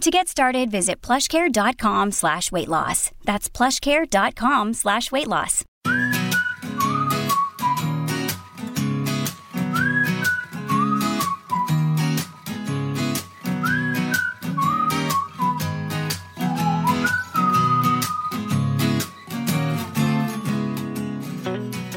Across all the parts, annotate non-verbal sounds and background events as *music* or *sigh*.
To get started, visit plushcare.com slash weight loss. That's plushcare.com slash weight loss.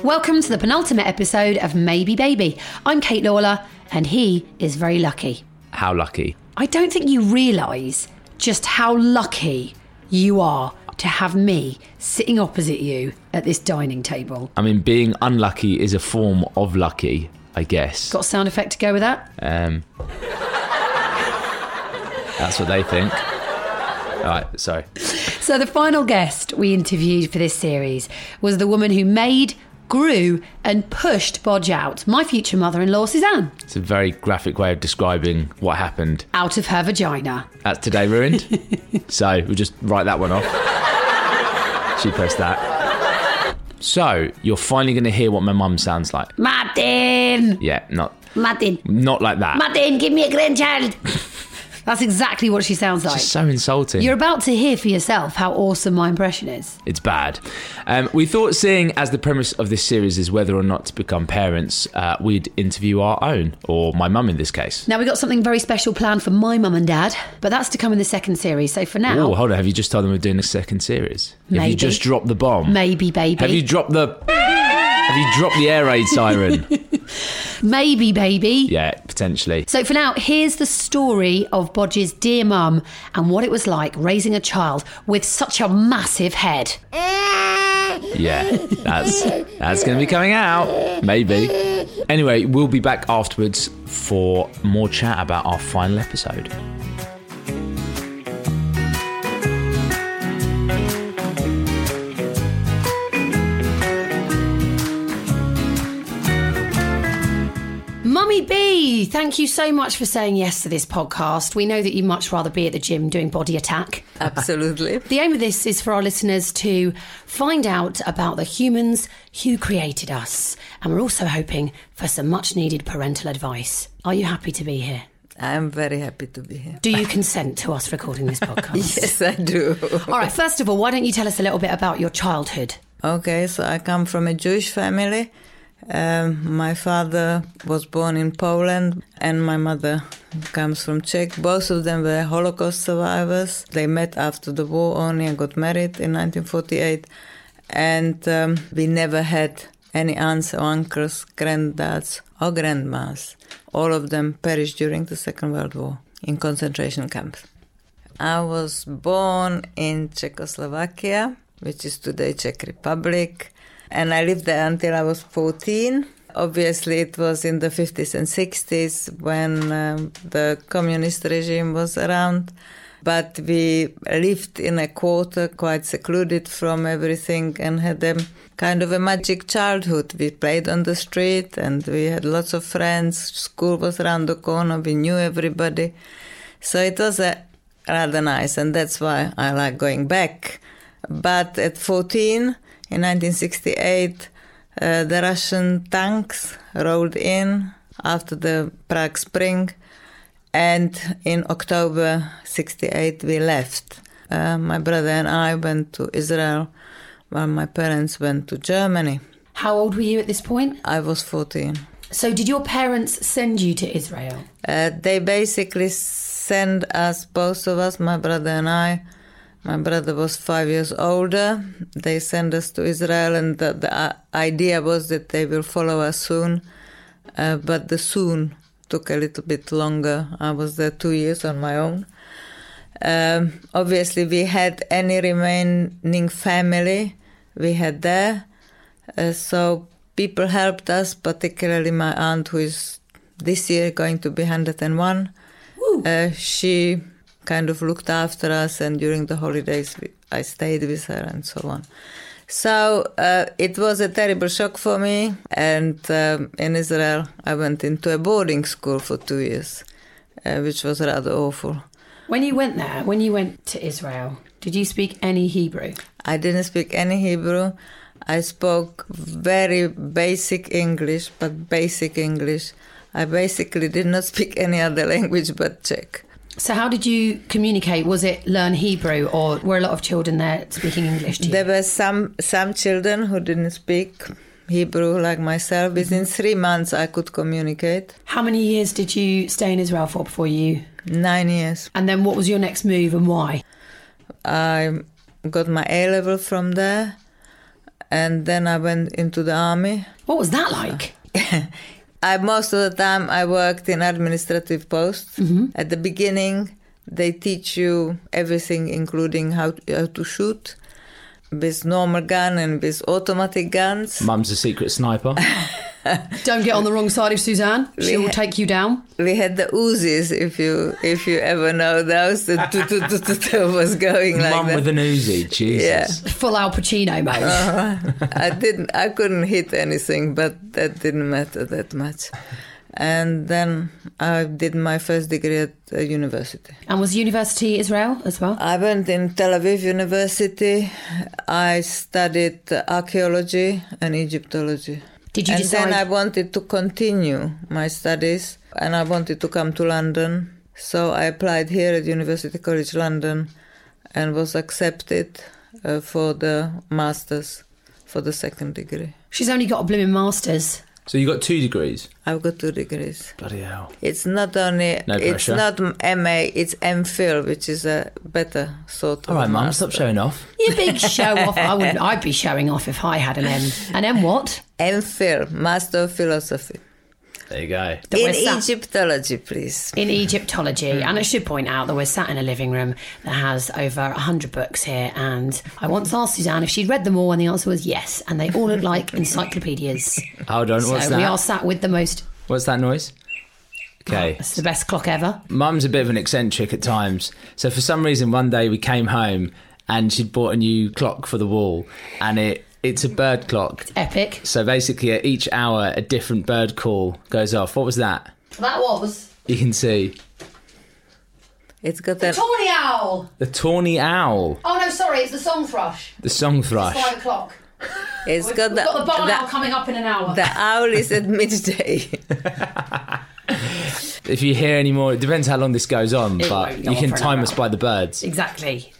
Welcome to the penultimate episode of Maybe Baby. I'm Kate Lawler, and he is very lucky. How lucky. I don't think you realise just how lucky you are to have me sitting opposite you at this dining table. I mean, being unlucky is a form of lucky, I guess. Got a sound effect to go with that? Um, that's what they think. All right, sorry. So, the final guest we interviewed for this series was the woman who made, grew, and pushed Bodge out, my future mother in law, Suzanne, It's a very graphic way of describing what happened. out of her vagina. That's today ruined. *laughs* so we'll just write that one off. She pressed that. So you're finally going to hear what my mum sounds like. Martin! Yeah, not Martin! not like that. Martin, give me a grandchild! *laughs* That's exactly what she sounds like. It's so insulting. You're about to hear for yourself how awesome my impression is. It's bad. Um, we thought, seeing as the premise of this series is whether or not to become parents, uh, we'd interview our own, or my mum in this case. Now, we've got something very special planned for my mum and dad, but that's to come in the second series. So for now, Oh, hold on. Have you just told them we're doing a second series? Have you just dropped the bomb? maybe, baby. Have you dropped the. Have you dropped the air raid siren? *laughs* Maybe, baby. yeah, potentially. So for now, here's the story of Bodge's dear mum and what it was like raising a child with such a massive head. Yeah, that's that's going to be coming out. Maybe. Anyway, we'll be back afterwards for more chat about our final episode. B, thank you so much for saying yes to this podcast. We know that you'd much rather be at the gym doing body attack. Absolutely. *laughs* The aim of this is for our listeners to find out about the humans who created us. And we're also hoping for some much needed parental advice. Are you happy to be here? I'm very happy to be here. Do you *laughs* consent to us recording this podcast? *laughs* Yes, I do. All right, first of all, why don't you tell us a little bit about your childhood? Okay, so I come from a Jewish family. Um, my father was born in Poland and my mother comes from Czech. Both of them were Holocaust survivors. They met after the war only and got married in 1948. And um, we never had any aunts or uncles, granddads or grandmas. All of them perished during the Second World War in concentration camps. I was born in Czechoslovakia, which is today Czech Republic, and I lived there until I was 14. Obviously, it was in the 50s and 60s when um, the communist regime was around. But we lived in a quarter quite secluded from everything and had a kind of a magic childhood. We played on the street and we had lots of friends. School was around the corner. We knew everybody. So it was a rather nice, and that's why I like going back. But at 14, in 1968, uh, the Russian tanks rolled in after the Prague Spring, and in October 68 we left. Uh, my brother and I went to Israel, while my parents went to Germany. How old were you at this point? I was 14. So, did your parents send you to Israel? Uh, they basically sent us, both of us, my brother and I, My brother was five years older. They sent us to Israel, and the, the uh, idea was that they will follow us soon. Uh, but the soon took a little bit longer. I was there two years on my own. Um, obviously, we had any remaining family we had there. Uh, so people helped us, particularly my aunt, who is this year going to be 101. Uh, she kind of looked after us, and during the holidays, we, I stayed with her and so on. So uh, it was a terrible shock for me. And um, in Israel, I went into a boarding school for two years, uh, which was rather awful. When you went there, when you went to Israel, did you speak any Hebrew? I didn't speak any Hebrew. I spoke very basic English, but basic English. I basically did not *laughs* speak any other language but Czech. So, how did you communicate? Was it learn Hebrew, or were a lot of children there speaking English? There were some some children who didn't speak Hebrew like myself. Mm-hmm. Within three months, I could communicate. How many years did you stay in Israel for before you? Nine years. And then, what was your next move and why? I got my A level from there, and then I went into the army. What was that like? *laughs* I most of the time I worked in administrative posts. Mm-hmm. At the beginning, they teach you everything, including how, how to shoot with normal gun and with automatic guns. Mum's a secret sniper. *laughs* Don't get on the wrong side of Suzanne. She will take you down. We had the Uzis, if you if you ever know those. The *laughs* was going like Mum that. with an Uzi. Jesus. Yeah. Full Al Pacino mode. Uh-huh. I didn't. I couldn't hit anything, but that didn't matter that much. And then I did my first degree at uh, university. and was university Israel as well? I went in Tel Aviv University. I studied archaeology and Egyptology. Did you and decide? then I wanted to continue my studies, and I wanted to come to London. So I applied here at University College London, and was accepted uh, for the masters, for the second degree. She's only got a blooming masters. So you got two degrees. I've got two degrees. Bloody hell. It's not only No it's not MA, it's MPhil, which is a better sort of. All right, Mum, master. stop showing off. You big show off. I wouldn't. I'd be showing off if I had an M. An M what? MPhil, Master of Philosophy. There you go. That In sat- Egyptology, please. in Egyptology. Hmm. And I should point out that we're sat in a living room that has over 100 books here. And I once asked Suzanne if she'd read them all, and the answer was yes. And they all look like encyclopedias. Hold on. So What's we that? are sat with the most. What's that noise? Okay. Ah, it's the best clock ever. Mum's a bit of an eccentric at times. So for some reason, one day we came home and she'd bought a new clock for the wall, and it it's a bird clock. Epic. So basically, at each hour, a different bird call goes off. What was that? That was. You can see It's got an Tawny owl. the tawny owl, Oh no, sorry, it's the song thrush. the song thrush. o'clock. it's got the, the, coming up in an hour. the owl is at midday. *laughs* If you hear any more, it depends how long this goes on, It but won't go you on can for time another us by the birds. exactly.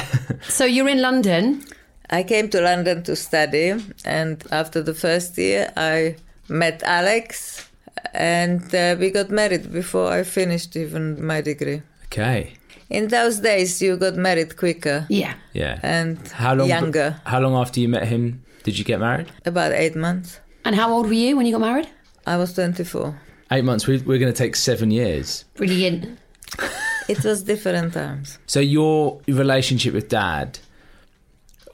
*laughs* so you're in London. I came to London to study, and after the first year, I met Alex, and uh, we got married before I finished even my degree. Okay. In those days, you got married quicker Yeah. Yeah. and how long? younger. How long after you met him did you get married? About eight months. And how old were you when you got married? I was 24. Eight months. We, we're going to take seven years. Brilliant. It was different times. So your relationship with dad,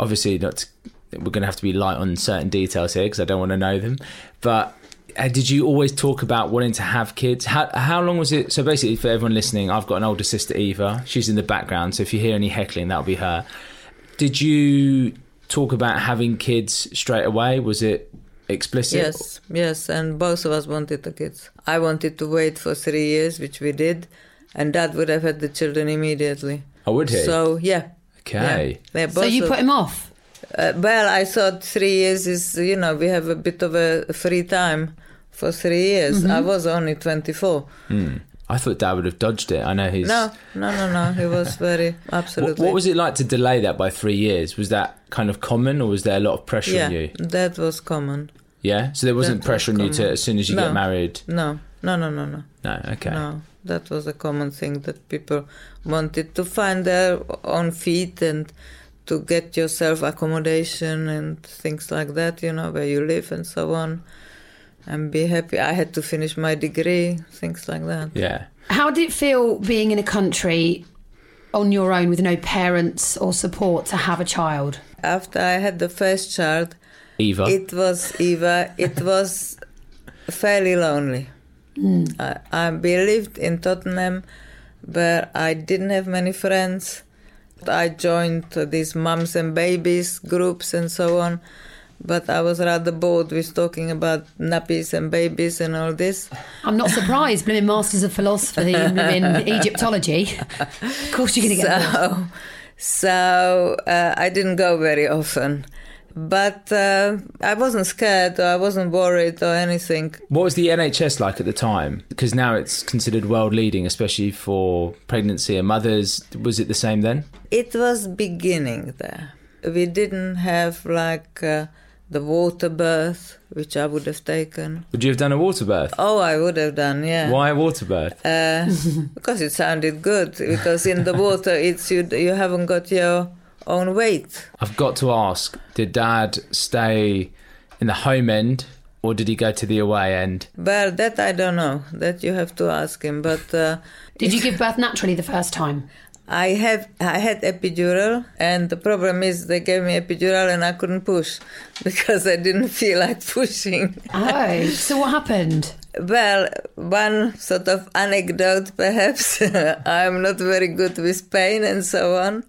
obviously, not. To, we're going to have to be light on certain details here because I don't want to know them. But uh, did you always talk about wanting to have kids? How how long was it? So basically, for everyone listening, I've got an older sister, Eva. She's in the background. So if you hear any heckling, that'll be her. Did you talk about having kids straight away? Was it explicit? Yes, yes, and both of us wanted the kids. I wanted to wait for three years, which we did, and Dad would have had the children immediately. Oh, would he? So yeah. Okay. Yeah, they're So you of- put him off. Uh, well, I thought three years is, you know, we have a bit of a free time for three years. Mm-hmm. I was only 24. I thought dad would have dodged it. I know he's. No, no, no, no. He was *laughs* very, absolutely. what was it like to delay that by three years? Was that kind of common, or was there a lot of pressure Yeah, on you? that was common. Yeah, so there wasn't That was pressure on you to as soon as you No. get married. No, no, no, no, no. No, okay. No. That was a common thing that people wanted to find their own feet and to get yourself accommodation and things like that, you know, where you live and so on, and be happy. I had to finish my degree, things like that. Yeah. How did it feel being in a country on your own with no parents or support to have a child? After I had the first child, Eva. it was Eva. It was fairly lonely. I, I lived in Tottenham, where I didn't have many friends. I joined these mums and babies groups and so on, but I was rather bored with talking about nappies and babies and all this. I'm not surprised, blooming Masters of Philosophy in *laughs* Egyptology. Of course, you're going to get bored. So, so uh, I didn't go very often. But uh, I wasn't scared or I wasn't worried or anything. What was the NHS like at the time? Because now it's considered world leading, especially for pregnancy and mothers. Was it the same then? It was beginning there. We didn't have like uh, the water birth, which I would have taken. Would you have done a water birth? Oh, I would have done, yeah. Why a water birth? Uh, *laughs* because it sounded good. Because in the water, it's you. You haven't got your own weight. I've got to ask: Did Dad stay in the home end, or did he go to the away end? Well, that I don't know. That you have to ask him. But uh, Did you *laughs* give birth naturally the first time? I have I had epidural, and the problem is they gave me epidural, and I couldn't push *laughs* because I didn't feel like *laughs* pushing. Oh, so what happened? Well, one sort of anecdote, perhaps. I'm not very good with pain and so on.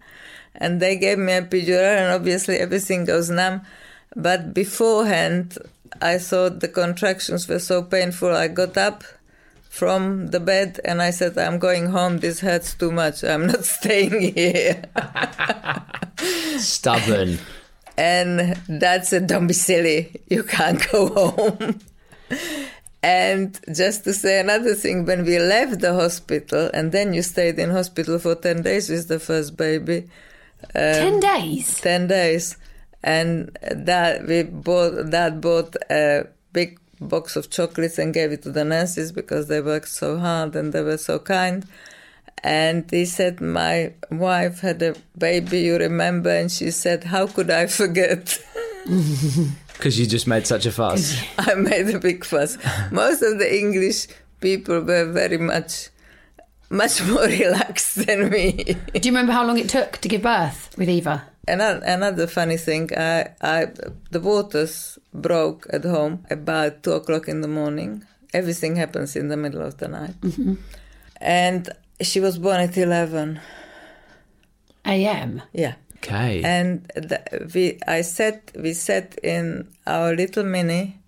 And they gave me a epidural, and obviously everything goes numb. But beforehand, I thought the contractions were so painful. I got up from the bed and I said, I'm going home. This hurts too much. I'm not *laughs* staying here. Stubborn. and dad said, Don't be silly. You can't go home. And just to say another thing, when we left the hospital, and then you stayed in hospital for 10 days with the first baby. Um, ten days. 10 days. And that we bought, that bought a big box of chocolates and gave it to the nurses because they worked so hard and they were so kind. And he said, My wife had a baby, you remember? And she said, How could I forget? *laughs* Because you just made such a fuss. *laughs* I made a big fuss. Most of the English people were very much, much more *laughs* relaxed than me. Do you remember how long it took to give birth with Eva? Another, another funny thing, I, I, the waters broke at home about two o'clock in the morning. Everything happens in the middle of the night. Mm-hmm. And she was born at 11. AM. Yeah. Okay. And the, we, I sat, we sat in our little mini,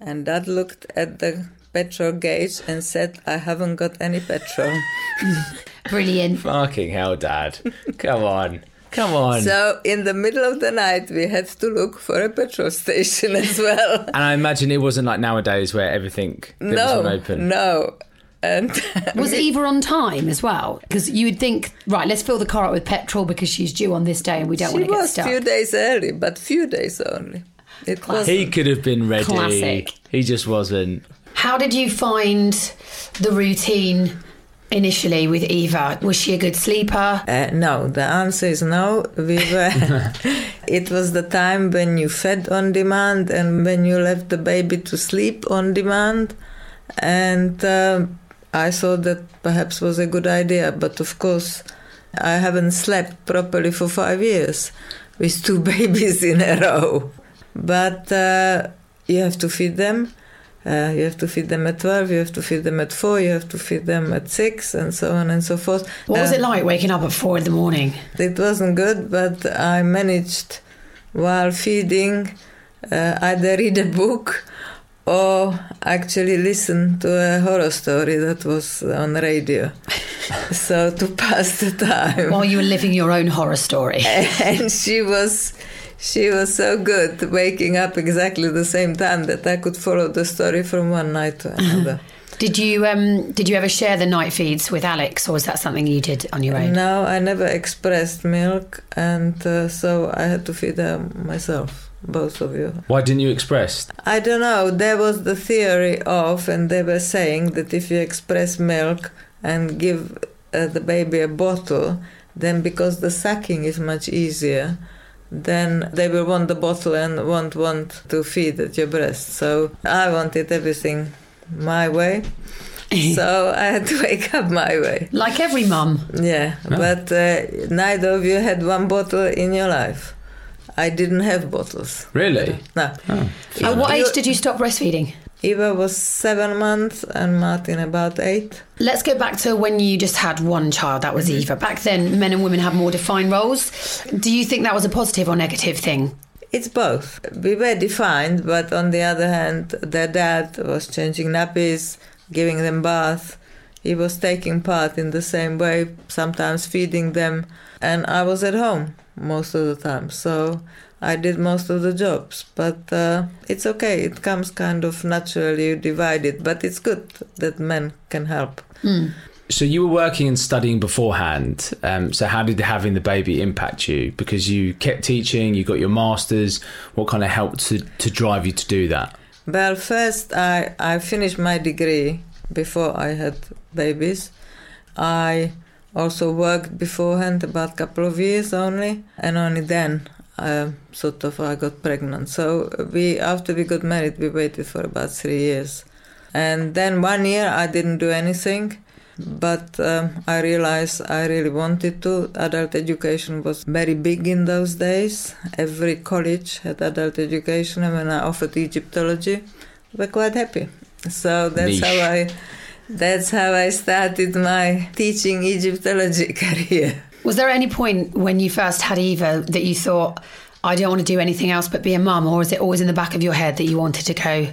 and Dad looked at the petrol gauge and said, "I haven't got any petrol." *laughs* Brilliant. Fucking hell, Dad. Come on. Come on. so in the middle of the night, we had to look for a petrol station *laughs* as well. and I imagine it wasn't like nowadays where everything that was open. no, and *laughs* Was it Eva on time as well? Because you would think, right, let's fill the car up with petrol because she's due on this day and we don't she want to get was stuck. few days early, but few days only. It was He could have been ready. Classic. He just wasn't. How did you find the routine initially with Eva? Was she a good sleeper? Uh, no, the answer is no. We were. *laughs* it was the time when you fed on demand and when you left the baby to sleep on demand, and uh, I thought that perhaps was a good idea. But of course, I haven't slept properly for five years with two *laughs* babies in a row. But uh, you have to feed them. Uh, you have to feed them at 12, you have to feed them at 4, you have to feed them at 6, and so on and so forth. What was Uh, it like waking up at four in the morning? it wasn't good, but I managed while feeding uh, either read a book or actually listen to a horror story that was on radio. *laughs* so to pass the time. While you were living your own horror story. *laughs* and she was she was so good waking up exactly the same time that I could follow the story from one night to another. Did you um did you ever share the night feeds with Alex or was that something you did on your own? No, I never expressed milk, and uh, so I had to feed her myself, both of you. Why didn't you express? I don't know. There was the theory of, and they were saying that if you express milk and give uh, the baby a bottle, then because the sucking is much easier, then they will want the bottle and won't want to feed at your breast. So I wanted everything my way. *laughs* so I had to wake up my way. Like every mum. Yeah, but uh, neither of you had one bottle in your life. I didn't have bottles. Really? No. At what age did you stop breastfeeding? Eva was seven months and Martin about eight. Let's go back to when you just had one child, that was mm-hmm. Eva. Back then, men and women had more defined roles. Do you think that was a positive or negative thing? It's both. We were defined, but on the other hand, their dad was changing nappies, giving them bath. He was taking part in the same way, sometimes feeding them, and I was at home most of the time. So I did most of the jobs, but uh, it's okay. It comes kind of naturally. divided, but it's good that men can help. So you were working and studying beforehand. Um, so how did having the baby impact you? Because you kept teaching, you got your masters. What kind of helped to, to drive you to do that? Well, first I, I finished my degree before I had babies. I also worked beforehand about a couple of years only, and only then uh, sort of I got pregnant. So we after we got married, we waited for about three years, and then one year I didn't do anything. But um, I realized I really wanted to. Adult education was very big in those days. Every college had adult education, and when I offered Egyptology, we were quite happy. So that's Niche. how I. That's how I started my teaching Egyptology *laughs* career. Was there any point when you first had Eva that you thought, I don't want to do anything else but be a mum? Or is it always in the back of your head that you wanted to go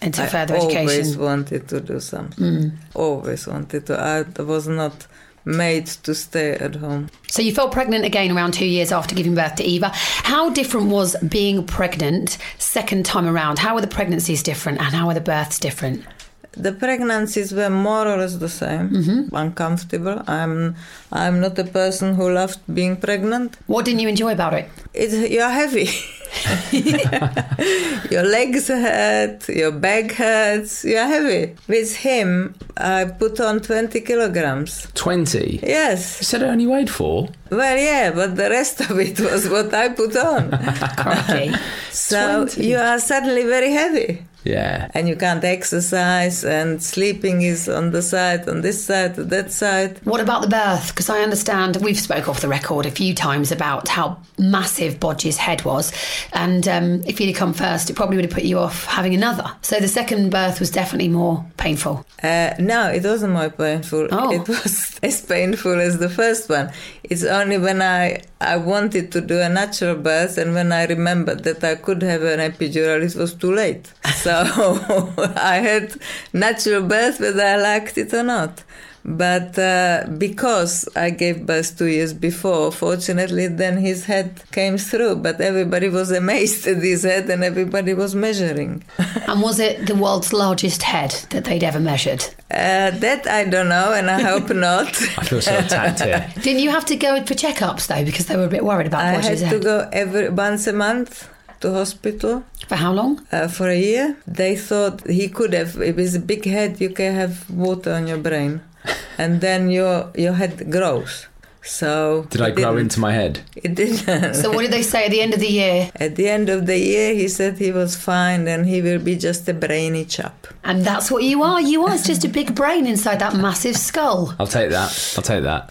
into further education? I always wanted to do something. Mm. Always wanted to. I was not made to stay at home. So you fell pregnant again around two years after giving birth to Eva. How different was being pregnant second time around? How were the pregnancies different and how were the births different? The pregnancies were more or less the same. Mm-hmm. Uncomfortable. I'm. I'm not a person who loved being pregnant. What didn't you enjoy about it? It's, you're heavy. *laughs* your legs hurt, your back hurts, you're heavy. With him, I put on 20 kilograms. 20? Yes. You said I only weighed four. Well, yeah, but the rest of it was what I put on. *laughs* Crikey. so 20. you are suddenly very heavy. Yeah. And you can't exercise, and sleeping is on the side, on this side, that side. What about the birth? Because I understand we've spoke off the record a few times about how massive Bodge's head was, and um, if he'd have come first, it probably would have put you off having another. So the second birth was definitely more painful. Uh, no, it wasn't more painful. Oh. It was *laughs* as painful as the first one. It's only when I, I wanted to do a natural birth and when I remembered that I could have an epidural, it was too late. So *laughs* I had natural birth whether I liked it or not. But uh, because I gave birth two years before, fortunately, then his head came through. But everybody was amazed at his head and everybody was measuring. *laughs* And was it the world's largest head that they'd ever measured? Uh, that I don't know, and I hope *laughs* not. I feel so attacked here. *laughs* Didn't you have to go for checkups though, because they were a bit worried about I Bodge's had to head? go every once a month to hospital For how long? uh, for a year. They thought he could have. If it's a big head, you can have water on your brain, *laughs* and then your your head grows. So Did I grow into my head? It didn't. So what did they say at the end of the year? *laughs* At the end of the year, he said he was fine and he will be just a brainy chap. And that's what you are. You are. It's just a big brain inside that massive skull. I'll take that. I'll take that.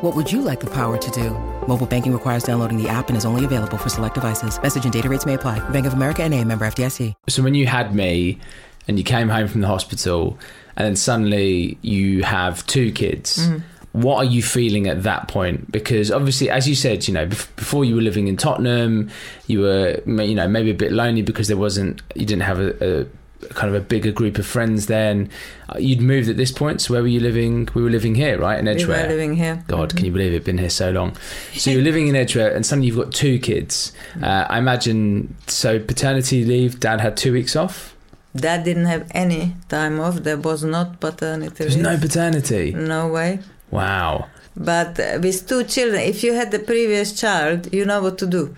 What would you like the power to do? Mobile banking requires downloading the app and is only available for select devices. Message and data rates may apply. Bank of America and a member FDIC. So when you had me and you came home from the hospital and then suddenly you have two kids, mm-hmm. what are you feeling at that point? Because obviously, as you said, you know, before you were living in Tottenham, you were, you know, maybe a bit lonely because there wasn't, you didn't have a, a kind of a bigger group of friends then. Uh, You'd moved at this point, so where were you living? We were living here, right, in We were living here. God, can you believe it? Been here so long. So you're *laughs* living in Edgware and suddenly you've got two kids. Uh, I imagine. So paternity leave. Dad had two weeks off. Dad didn't have any time off. There was not paternity There's no paternity. no way. Wow. But uh, with two children, if you had the previous child, you know what to do.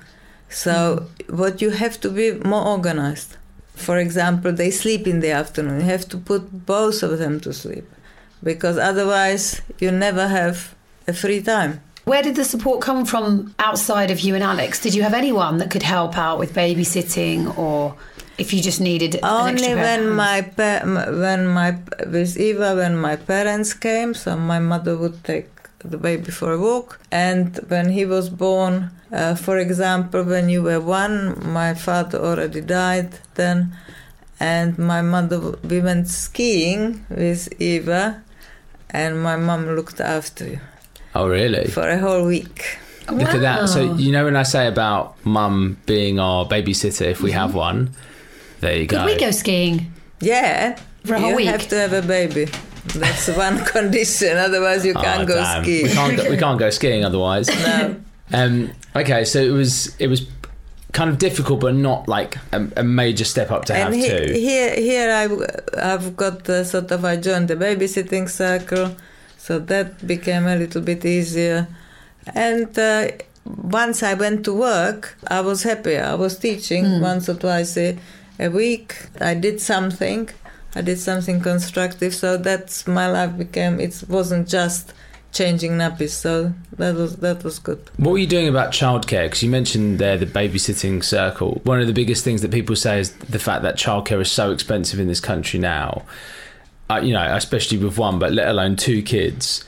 So, what you have to be more organized. For example, they sleep in the afternoon. You have to put both of them to sleep because otherwise, you never have a free time. Where did the support come from outside of you and Alex? Did you have anyone that could help out with babysitting, or if you just needed an Only extra when my pa- when my with Eva when my parents came, so my mother would take the baby for a walk, and when he was born, uh, for example, when you were one, my father already died then, and my mother we went skiing with Eva, and my mom looked after you Oh, really? for a whole week. Look at that. So you know when I say about mum being our babysitter, if we have one, there you Could go. we go skiing? Yeah, For a whole you week? have to have a baby. That's one *laughs* condition. Otherwise, you Oh, can't go damn. skiing. We can't. Go, we can't go skiing otherwise. *laughs* No. Um, okay, so it was it was kind of difficult, but not like a, a major step up to have and he- two. here, here I, have got uh, sort of I joined the babysitting circle, so that became a little bit easier. And uh, once I went to work, I was happy. I was teaching once or twice a, a week. I did something. I did something constructive. So that's my life became. It wasn't just changing nappies. So that was that was good. What were you doing about childcare? Because you mentioned there the babysitting circle. One of the biggest things that people say is the fact that childcare is so expensive in this country now. Uh, you know, especially with one, but let alone two kids.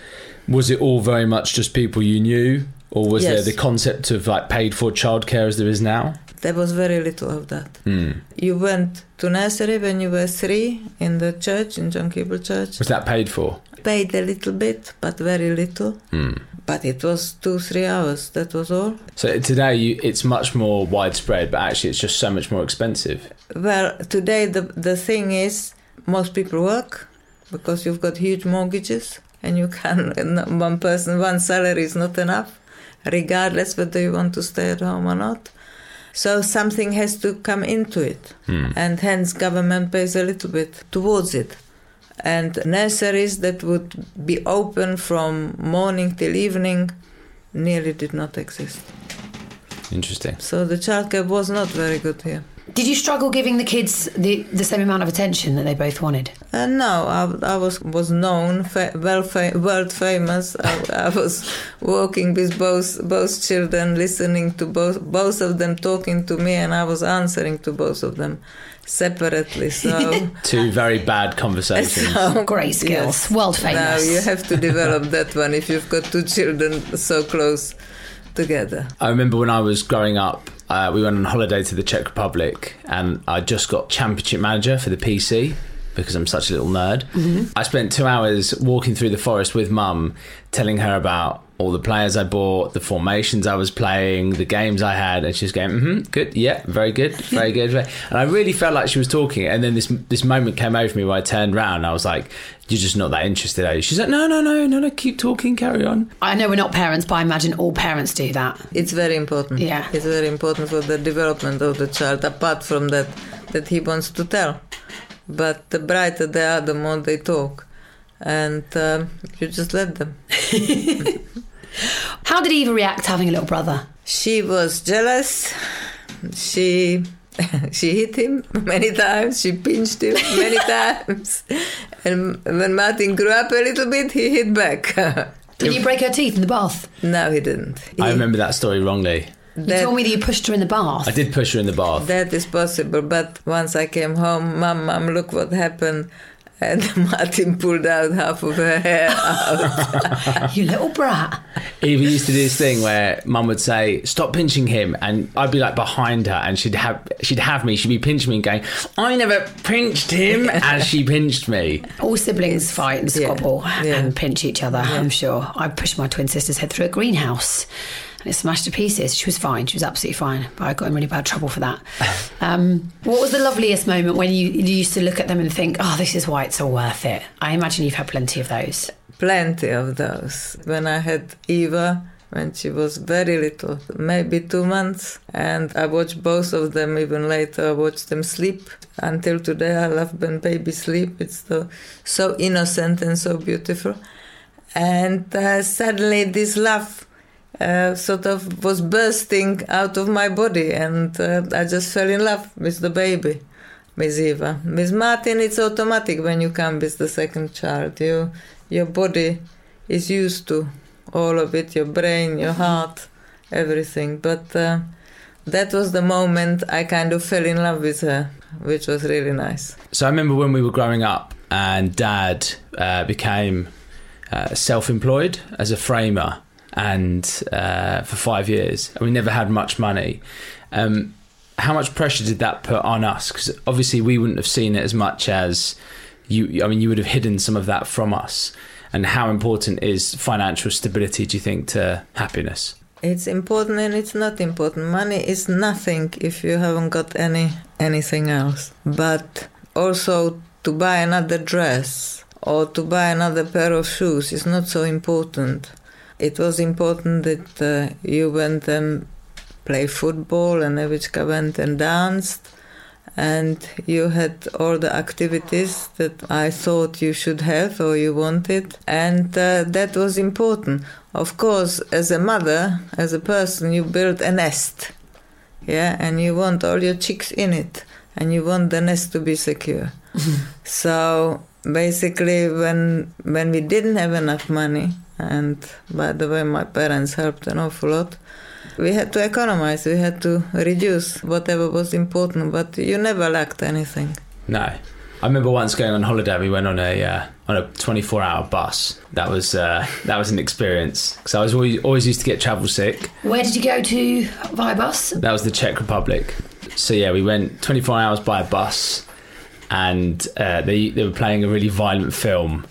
Was it all very much just people you knew, or was there the concept of like paid for childcare as there is now? There was very little of that. Hmm. You went to nursery when you were three in the church, in John Keble Church. Was that paid for? Paid a little bit, but very little. Hmm. But it was two, three hours, that was all. So today you, it's much more widespread, but actually it's just so much more expensive. Well, today the, the thing is, most people work because you've got huge mortgages and you can, one person, one salary is not enough, regardless whether you want to stay at home or not. So something has to come into it, hmm. and hence government pays a little bit towards it. And nurseries that would be open from morning till evening nearly did not exist. Interesting. So the childcare was not very good here. Did you struggle giving the kids the, the same amount of attention that they both wanted? Uh, no, I, I was was known, fa- well, fa- world famous. I, I was walking with both both children, listening to both both of them talking to me, and I was answering to both of them separately. So, *laughs* Two very bad conversations. *laughs* so Great skills, world Now famous. you have to develop that one if you've got two children so close together. I remember when I was growing up, uh, we went on holiday to the Czech Republic, and I just got championship manager for the PC because I'm such a little nerd. I spent two hours walking through the forest with mum, telling her about all the players I bought, the formations I was playing, the games I had, and she's going, mm-hmm, "Good, yeah, very good, *laughs* very good." And I really felt like she was talking. And then this this moment came over me where I turned around, and I was like, "You're just not that interested, are you?" She's like, "No, no, no, no, no, keep talking, carry on." I know we're not parents, but I imagine all parents do that. It's very important. Yeah. It's very important for the development of the child, apart from that, that he wants to tell. But the brighter they are, the more they talk. And um, you just let them. *laughs* How did Eva react to having a little brother? She was jealous. She *laughs* she hit him many times. She pinched him many *laughs* times. And when Martin grew up a little bit, he hit back. Did you break her teeth in the bath? no, he didn't. I remember that story wrongly. You told me that you pushed her in the bath. I did push her in the bath. That is possible, but once I came home, mum, mum, look what happened. And *laughs* Martin pulled out half of her hair out. *laughs* you little brat. Eva used to do this thing where mum would say, "Stop pinching him," and I'd be like behind her, and she'd have she'd have me. She'd be pinching me and going, "I never pinched him," *laughs* as she pinched me. All siblings fight and squabble yeah. and pinch each other, I'm sure. I pushed my twin sister's head through a greenhouse and it smashed to pieces. She was fine. She was absolutely fine. But I got in really bad trouble for that. *laughs* Um, what was the loveliest moment when you, you used to look at them and think, oh, this is why it's all worth it? I imagine you've had plenty of those. Plenty of those. When I had Eva, when she was very little, maybe two months, and I watched both of them even later. I watched them sleep. Until today, I love when babies sleep. It's so, so innocent and so beautiful. And uh, suddenly, this love uh, sort of was bursting out of my body, and uh, I just fell in love with the baby, with Eva. With Martin, it's automatic when you come with the second child. You, your body is used to all of it, your brain, your heart, everything. But uh, that was the moment I kind of fell in love with her, which was really nice. So I remember when we were growing up, and Dad uh, became uh, self-employed as a framer, and uh, for five years, and we never had much money. Um, how much pressure did that put on us? Because obviously we wouldn't have seen it as much as you. I mean, you would have hidden some of that from us. And how important is financial stability? Do you think to happiness? It's important and it's not important. Money is nothing if you haven't got any anything else. But also to buy another dress or to buy another pair of shoes is not so important. It was important that uh, you went and play football and Evichka went and danced and you had all the activities that I thought you should have or you wanted, and uh, that was important. Of course, as a mother, as a person, you build a nest, yeah, and you want all your chicks in it, and you want the nest to be secure. *laughs* so basically, when when we didn't have enough money, and by the way, my parents helped an awful lot we had to economize, we had to reduce whatever was important, but you never lacked anything. No. I remember once going on holiday. We went on a uh, on a 24 hour bus. That was uh, *laughs* that was an experience because I was always always used to get travel sick. Where did you go to via bus? That was the Czech Republic. So yeah, we went 24 hours by a bus, and uh, they they were playing a really violent film,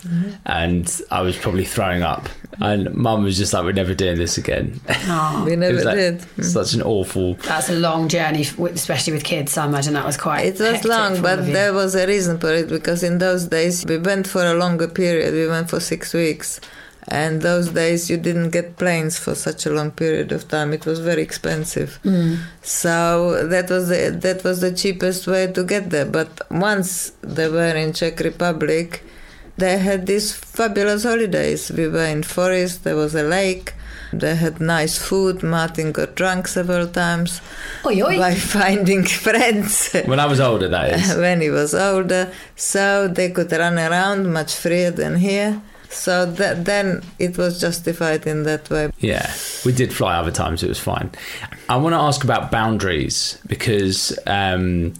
and I was probably throwing up. And Mum was just like, "We're never doing this again." Oh, We *laughs* never like did. such an awful. that's a long journey, especially with kids. So I imagine that was quite. It was long, but there was a reason for it because in those days we went for a longer period. We went for six weeks, and those days you didn't get planes for such a long period of time. It was very expensive, hmm. so that was the, that was the cheapest way to get there. But once they were in Czech Republic, they had these fabulous holidays. We were in forest. There was a lake. They had nice food. Martin got drunk several times Oi, oi. by *laughs* finding friends When I was older, that is. *laughs* when he was older, so they could run around much freer than here. So that, then it was justified in that way. Yeah, we did fly other times. It was fine. I want to ask about boundaries because um,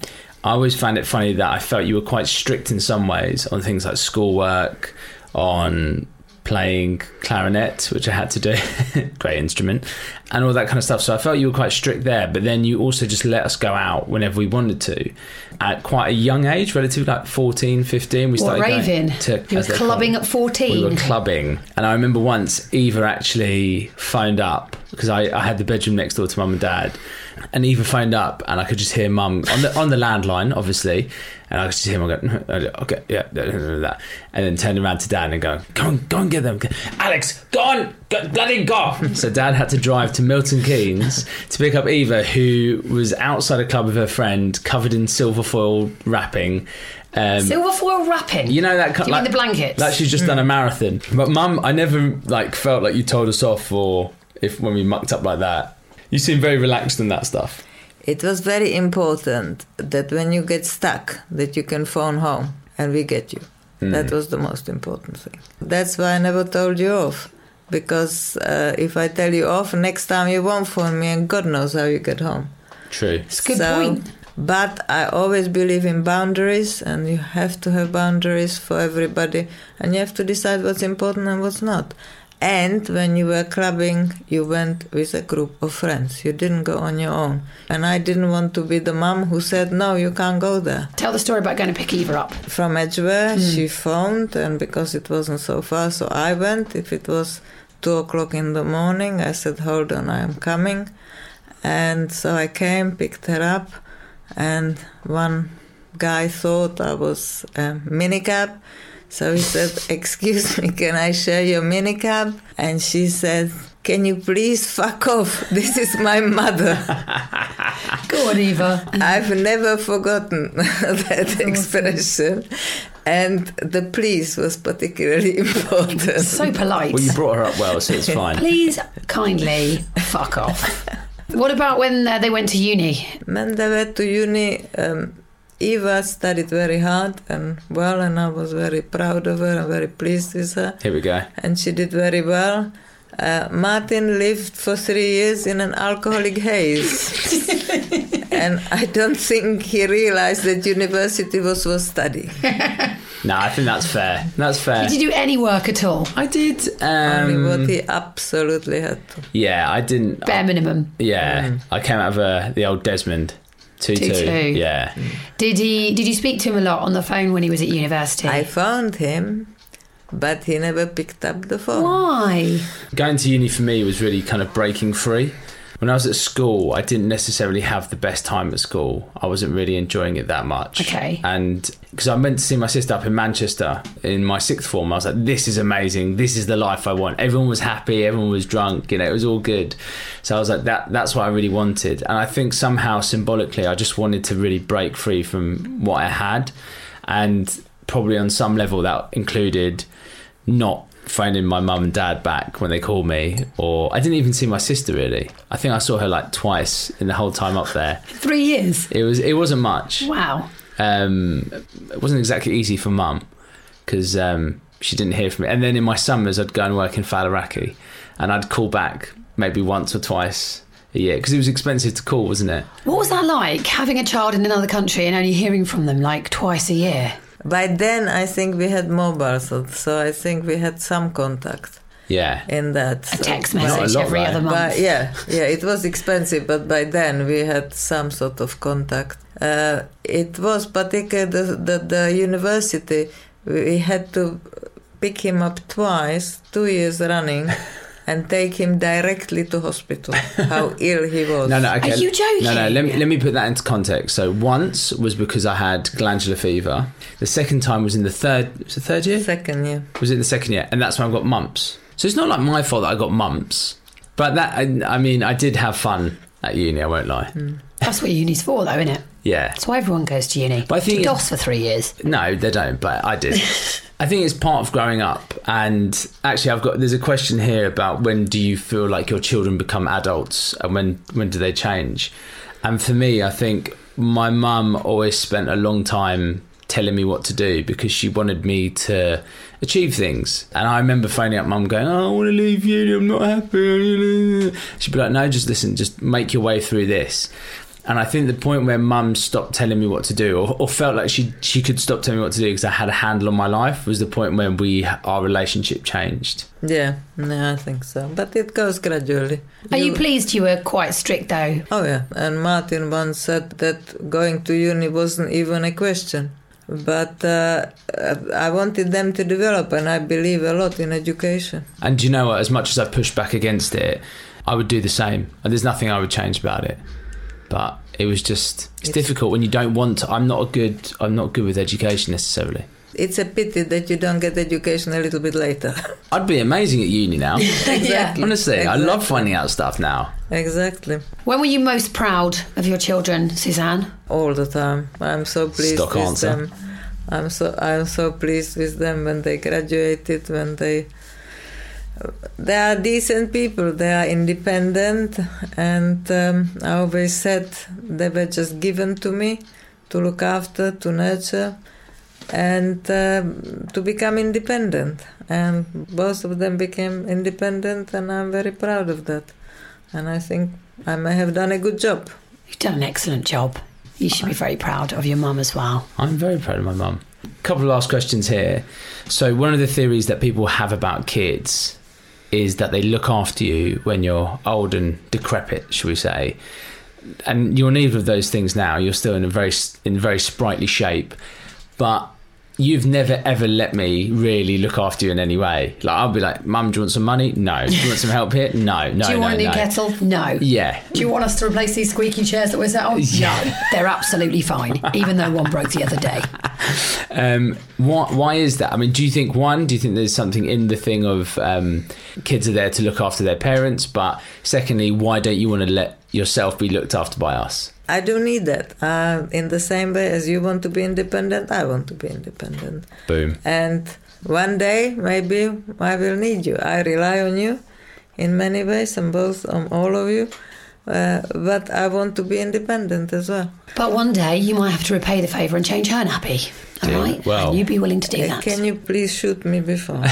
I always found it funny that I felt you were quite strict in some ways on things like schoolwork, on playing clarinet, which I had to do, *laughs* great instrument, and all that kind of stuff. So I felt you were quite strict there. But then you also just let us go out whenever we wanted to at quite a young age, relatively like 14, 15. We started going raving? to You were as they call clubbing at 14? We were clubbing. And I remember once Eva actually phoned up because I, I had the bedroom next door to mum and dad. And Eva phoned up and I could just hear mum on the on the landline, obviously. And I could just hear mum go, okay, yeah, that. And then turned around to dad and go, go on, go and get them. Alex, go on, bloody go. so dad had to drive to Milton Keynes to pick up Eva, who was outside a club with her friend, covered in silver foil wrapping. Um, Silver foil wrapping. you know that Do you mean the blankets? Like she's just done a marathon. But mum, I never like felt like you told us off or if when we mucked up like that. You seem very relaxed in that stuff. It was very important that when you get stuck, that you can phone home and we get you. That was the most important thing. That's why I never told you off. Because uh, if I tell you off, next time you won't phone me, and God knows how you get home. True. It's a good so point. But I always believe in boundaries, and you have to have boundaries for everybody, and you have to decide what's important and what's not. And when you were clubbing, you went with a group of friends. You didn't go on your own. And I didn't want to be the mom who said, no, you can't go there. Tell the story about going to pick Eva up. From Edgware, she phoned, and because it wasn't so far, so I went. If it was two o'clock in the morning, I said, hold on, I am coming. And so I came, picked her up, and one guy thought I was a minicab. So he said, *laughs* Excuse me, can I share your minicab? And she said, Can you please fuck off? *laughs* This is my mother. Go on, Eva. I've never forgotten *laughs* that expression. And the please was particularly *laughs* important. So polite. Well, you brought her up well, so it's fine. *laughs* Please, kindly, fuck off. What about when uh, they went to uni? When they went to uni, um, Eva studied very hard and well, and I was very proud of her and very pleased with her. Here we go. And she did very well. Uh, Martin lived for three years in an alcoholic haze. *laughs* and I don't think he realized that university was for study. *laughs* No, I think that's fair. That's fair. Did you do any work at all? I did. Only Um, what he absolutely had to. yeah, I didn't. Bare minimum. yeah, I came out of uh, the old Desmond. Two two. Yeah. Did he? Did you speak to him a lot on the phone when he was at university? I found him, but he never picked up the phone. Why? Going to uni for me was really kind of breaking free. When I was at school, I didn't necessarily have the best time at school. I wasn't really enjoying it that much. Okay. And because I went to see my sister up in Manchester in my sixth form, I was like, this is amazing. This is the life I want. Everyone was happy. Everyone was drunk. You know, it was all good. So I was like, that. That's what I really wanted. And I think somehow symbolically, I just wanted to really break free from what I had. And probably on some level, that included not phoning my mum and dad back when they called me, or I didn't even see my sister really. I think I saw her like twice in the whole time up there. *laughs* Three years. It was it wasn't much. Wow. Um, it wasn't exactly easy for mum because um, she didn't hear from me. And then in my summers, I'd go and work in Faliraki, and I'd call back maybe once or twice a year because it was expensive to call, wasn't it? What was that like having a child in another country and only hearing from them like twice a year? By then, I think we had mobile, so, so I think we had some contact Yeah. in that. A so- text Not a message lot, every right? other month. But yeah, yeah, it was expensive, but by then we had some sort of contact. Uh, it was particularly the, the, the university. We had to pick him up twice, two years running, *laughs* and take him directly to hospital. How *laughs* ill he was. No, no, okay. Are you joking? No, no. Let me let me put that into context. So once was because I had glandular fever. The second time was in the third. Was it third year? Second year. Was it the second year? And that's when I got mumps. So it's not like my fault that I got mumps. But that, I, I mean, I did have fun at uni. I won't lie. Mm. That's what uni's for, though, isn't it? Yeah. That's why everyone goes to uni. But I think to it- DOS for three years. No, they don't, but I did. *laughs* I think it's part of growing up. And actually, I've got there's a question here about when do you feel like your children become adults and when when do they change? And for me, I think my mum always spent a long time telling me what to do because she wanted me to achieve things. And I remember phoning up mum going, oh, I want to leave uni, I'm not happy. She'd be like, no, just listen, just make your way through this. And I think the point where mum stopped telling me what to do, or, or felt like she she could stop telling me what to do because I had a handle on my life, was the point when we our relationship changed. Yeah, no, I think so. But it goes gradually. Are you pleased you were quite strict, though? Oh yeah, and Martin once said that going to uni wasn't even a question. But uh, I wanted them to develop, and I believe a lot in education. And do you know what? As much as I pushed back against it, I would do the same. And there's nothing I would change about it. But it was just it's, difficult when you don't want to. I'm not a good. I'm not good with education necessarily. It's a pity that you don't get education a little bit later. *laughs* I'd be amazing at uni now. *laughs* exactly. Honestly, I love finding out stuff now. Exactly. When were you most proud of your children, Suzanne? All the time. I'm so pleased Stock with answer. them. I'm so I'm so pleased with them when they graduated, when they they are decent people. They are independent, and um, I always said they were just given to me to look after, to nurture, and um to become independent. And both of them became independent, and I'm very proud of that. And I think I may have done a good job. You've done an excellent job. You should be very proud of your mum as well. I'm very proud of my mum. A Couple of last questions here. So, one of the theories that people have about kids is that they look after you when you're old and decrepit, shall we say? And you're neither of those things now. You're still in a very in very sprightly shape, but you've never ever let me really look after you in any way. Like I'll be like, "Mum, do you want some money? No. Do you want some help here? No. No. Do you no, want a new no. kettle? No. Yeah. Do you want us to replace these squeaky chairs that we're sat on? No. They're absolutely fine, even though one broke the other day. *laughs* Um, why, why is that? I mean, do you think one? Do you think there's something in the thing of um, kids are there to look after their parents? But secondly, why don't you want to let yourself be looked after by us? I do need that. Uh, in the same way as you want to be independent, I want to be independent. Boom. And one day, maybe I will need you. I rely on you in many ways, and both on all of you. Uh, but I want to be independent as well. But one day you might have to repay the favour and change her nappy. All Yeah, right? well- and you'd be willing to do Uh, that. Can you please shoot me before? *laughs* *laughs*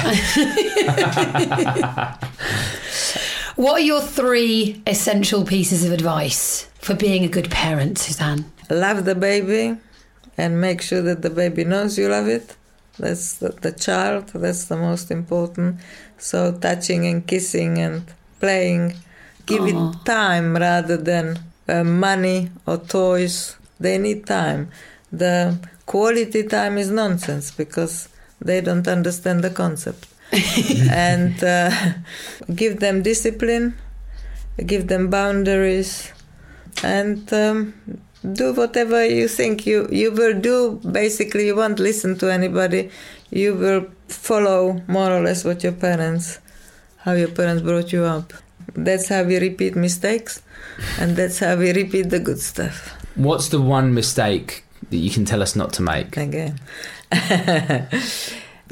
*laughs* What are your three essential pieces of advice for being a good parent, Suzanne? love the baby and make sure that the baby knows you love it. That's the, the child, that's the most important. So, touching and kissing and playing. Give it time rather than uh, money or toys. They need time. The quality time is nonsense because they don't understand the concept. *laughs* and uh, give them discipline, give them boundaries, and um, do whatever you think you you will do. Basically, you won't listen to anybody. You will follow more or less what your parents, how your parents brought you up. That's how we repeat mistakes, and that's how we repeat the good stuff What's the one mistake that you can tell us not to make? again. *laughs*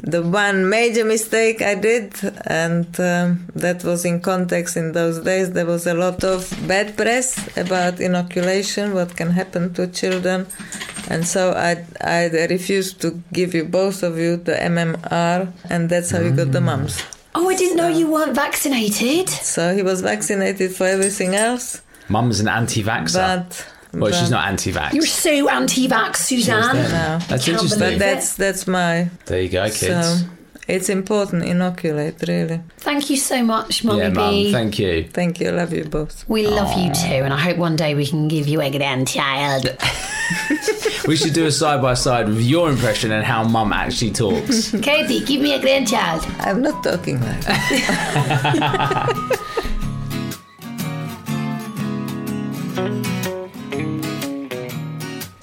the one major mistake I did, and um, that was in context in those days, there was a lot of bad press about inoculation, what can happen to children. And so I, I refused to give you, both of you, the MMR, and that's how you got the mumps. Oh, I didn't know you weren't vaccinated. So he was vaccinated for everything else, Mum's an anti-vaxxer. but. Well, she's not anti-vax. You're so anti-vax, Suzanne. No. That's Can't interesting. But that's that's my There you go, kids. So it's important, inoculate, really. Thank you so much, Mummy yeah, B. Mum. Thank you. Thank you, I love you both. we love you too, and I hope one day we can give you a grandchild. *laughs* We should do a side by side with your impression and how Mum actually talks. *laughs* Katie, give me a grandchild. I'm not talking like that. *laughs*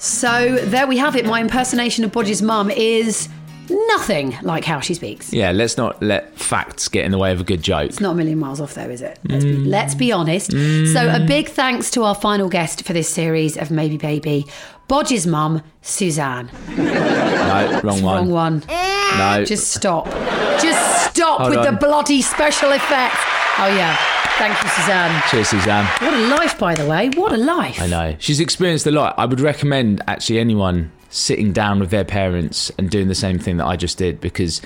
So there we have it. My impersonation of Bodge's mum is nothing like how she speaks. yeah, let's not let facts get in the way of a good joke. It's not a million miles off, though, is it? Let's, be, mm. let's be honest. Mm. So, a big thanks to our final guest for this series of Maybe Baby, Bodge's mum, Suzanne. No, wrong one. Wrong one. No. Just stop. Just stop Hold with the bloody special effects. Oh, yeah. Thank you, Suzanne. Cheers, Suzanne. What a life, by the way. What a life. I know. She's experienced a lot. I would recommend actually anyone sitting down with their parents and doing the same thing that I just did because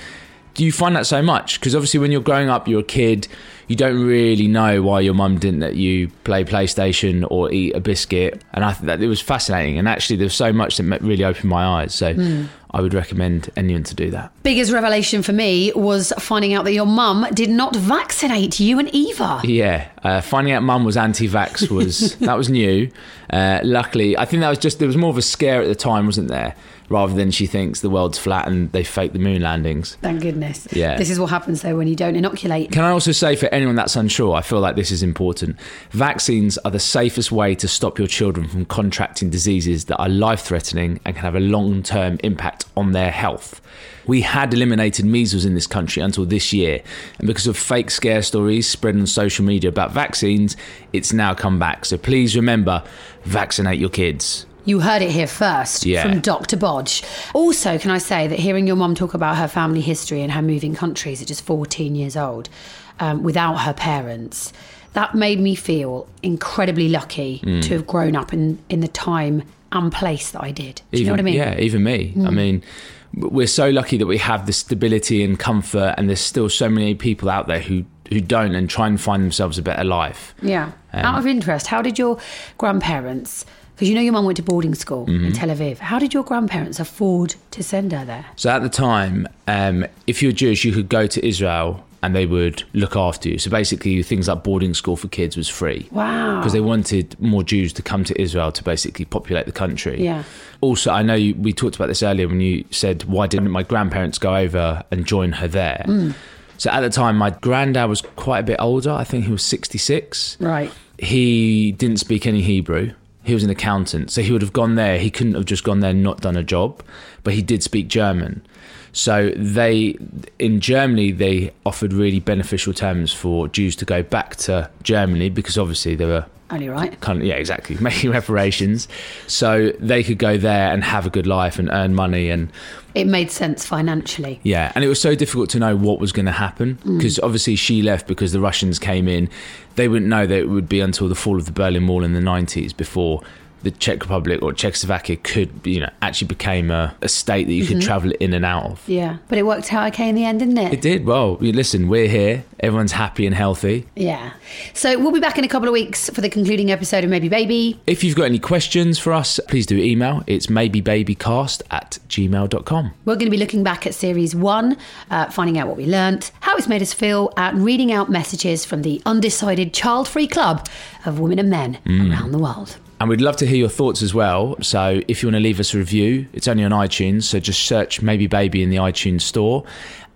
do you find that so much? Because obviously, when you're growing up, you're a kid, you don't really know why your mum didn't let you play PlayStation or eat a biscuit. And I think that it was fascinating. And actually, there's so much that really opened my eyes. So I would recommend anyone to do that. Biggest revelation for me was finding out that your mum did not vaccinate you and Eva. Yeah, uh, finding out mum was anti-vax was *laughs* that was new. Uh, luckily, I think that was just there was more of a scare at the time, wasn't there? Rather than she thinks the world's flat and they fake the moon landings. Thank goodness. Yeah. This is what happens, though, when you don't inoculate. Can I also say for anyone that's unsure, I feel like this is important. Vaccines are the safest way to stop your children from contracting diseases that are life threatening and can have a long term impact on their health. We had eliminated measles in this country until this year, and because of fake scare stories spread on social media about vaccines, it's now come back. So please remember vaccinate your kids. You heard it here first Yeah. from Dr. Bodge. Also, can I say that hearing your mum talk about her family history and her moving countries at just 14 years old um, without her parents, that made me feel incredibly lucky Mm. to have grown up in, in the time and place that I did. Do you know what I mean? Yeah, even me. I mean, we're so lucky that we have the stability and comfort, and there's still so many people out there who who don't and try and find themselves a better life. Yeah. Um, Out of interest, how did your grandparents, because you know your mum went to boarding school Mm-hmm. in Tel Aviv, how did your grandparents afford to send her there? So at the time, um, if you were Jewish, you could go to Israel and they would look after you. So basically, things like boarding school for kids was free. Wow. Because they wanted more Jews to come to Israel to basically populate the country. Yeah. Also, I know you, we talked about this earlier when you said, why didn't my grandparents go over and join her there? Mm. So at the time, my granddad was quite a bit older. I think he was 66. Right. He didn't speak any Hebrew. He was an accountant. So he would have gone there. He couldn't have just gone there and not done a job, but he did speak German. So they, in Germany, they offered really beneficial terms for Jews to go back to Germany because obviously they were Only right. kind of, yeah, exactly, *laughs* making reparations. So they could go there and have a good life and earn money and It made sense financially. yeah, and it was so difficult to know what was going to happen mm. because obviously she left because the Russians came in. They wouldn't know that it would be until the fall of the Berlin Wall in the 90s before the Czech Republic or Czechoslovakia could, you know, actually became a, a state that you could travel in and out of. Yeah. But it worked out okay in the end, didn't it? It did. Well, listen, we're here. Everyone's happy and healthy. Yeah. So we'll be back in a couple of weeks for the concluding episode of Maybe Baby. If you've got any questions for us, please do email. It's maybebabycast at gmail.com. We're going to be looking back at series one, uh, finding out what we learnt, how it's made us feel, and reading out messages from the undecided child free club of women and men around the world. And we'd love to hear your thoughts as well. So if you want to leave us a review, it's only on iTunes. So just search Maybe Baby in the iTunes store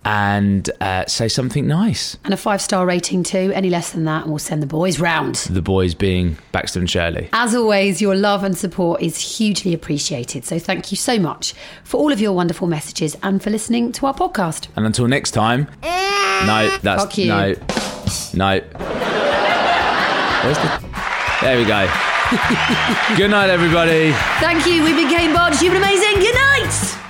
and uh, say something nice. And a five star rating too. Any less than that, and we'll send the boys round. The boys being Baxter and Shirley. As always, your love and support is hugely appreciated. So thank you so much for all of your wonderful messages and for listening to our podcast. And until next time. No, that's Fuck you. no, no. Where's the? There we go. Good night, everybody. Thank you. We became Bodge. You've been amazing. Good night.